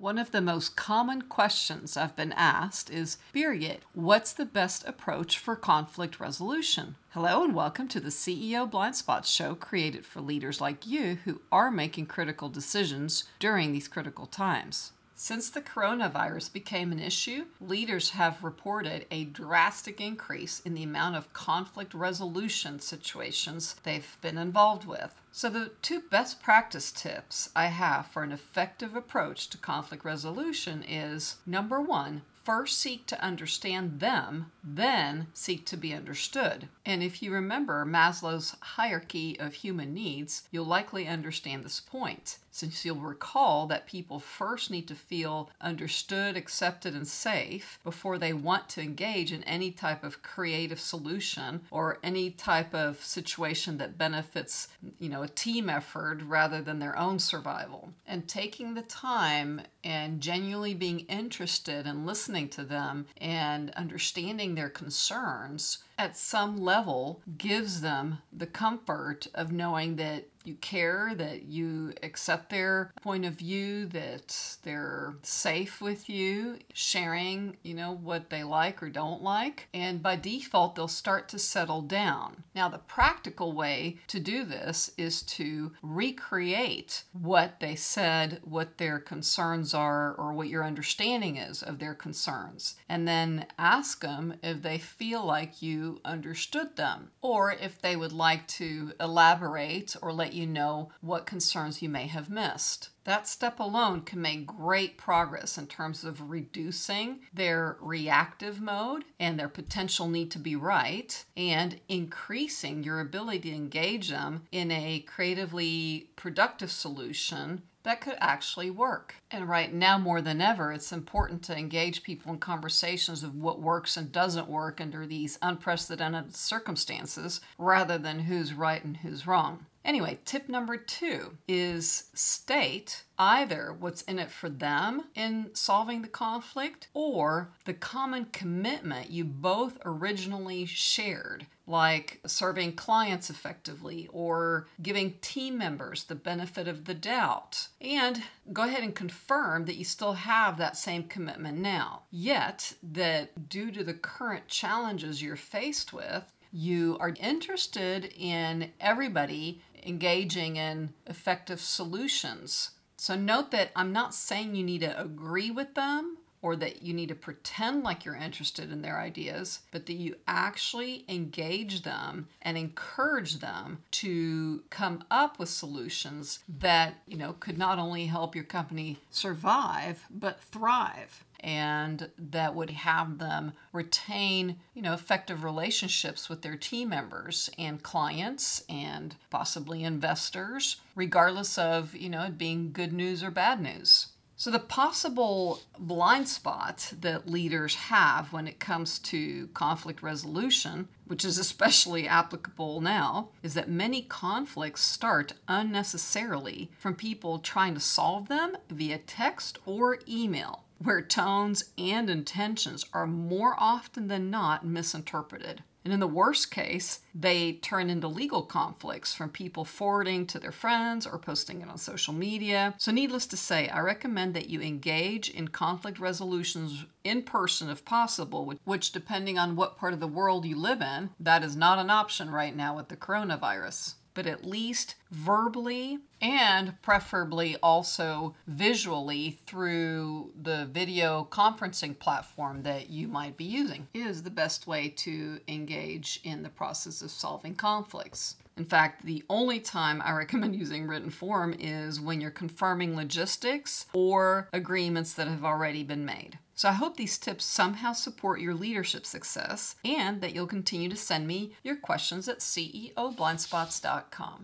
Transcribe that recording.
One of the most common questions I've been asked is Birgit, what's the best approach for conflict resolution? Hello, and welcome to the CEO Blind Spots show created for leaders like you who are making critical decisions during these critical times. Since the coronavirus became an issue, leaders have reported a drastic increase in the amount of conflict resolution situations they've been involved with. So, the two best practice tips I have for an effective approach to conflict resolution is number one, first seek to understand them, then seek to be understood. And if you remember Maslow's hierarchy of human needs, you'll likely understand this point, since you'll recall that people first need to feel understood, accepted, and safe before they want to engage in any type of creative solution or any type of situation that benefits, you know, a team effort rather than their own survival. And taking the time and genuinely being interested and listening to them and understanding their concerns at some level gives them the comfort of knowing that you care, that you accept their point of view, that they're safe with you, sharing, you know, what they like or don't like. And by default, they'll start to settle down. Now, the practical way to do this is to recreate what they said, what their concerns are, or what your understanding is of their concerns. And then ask them if they feel like understood them, or if they would like to elaborate or let you know what concerns you may have missed. That step alone can make great progress in terms of reducing their reactive mode and their potential need to be right, and increasing your ability to engage them in a creatively productive solution that could actually work. And right now, more than ever, it's important to engage people in conversations of what works and doesn't work under these unprecedented circumstances rather than who's right and who's wrong. Anyway, tip number two is state either what's in it for them in solving the conflict or the common commitment you both originally shared, like serving clients effectively or giving team members the benefit of the doubt. And go ahead and confirm that you still have that same commitment now. Yet, that due to the current challenges you're faced with, you are interested in everybody engaging in effective solutions. So, note that I'm not saying you need to agree with them or that you need to pretend like you're interested in their ideas, but that you actually engage them and encourage them to come up with solutions that, you know, could not only help your company survive, but thrive and that would have them retain, you know, effective relationships with their team members and clients and possibly investors, regardless of, you know, it being good news or bad news. So, the possible blind spot that leaders have when it comes to conflict resolution, which is especially applicable now, is that many conflicts start unnecessarily from people trying to solve them via text or email where tones and intentions are more often than not misinterpreted. And in the worst case, they turn into legal conflicts from people forwarding to their friends or posting it on social media. So, needless to say, I recommend that you engage in conflict resolutions in person if possible, which, depending on what part of the world you live in, that is not an option right now with the coronavirus but at least verbally and preferably also visually through the video conferencing platform that you might be using is the best way to engage in the process of solving conflicts. In fact, the only time I recommend using written form is when you're confirming logistics or agreements that have already been made. So I hope these tips somehow support your leadership success and that you'll continue to send me your questions at ceoblindspots.com.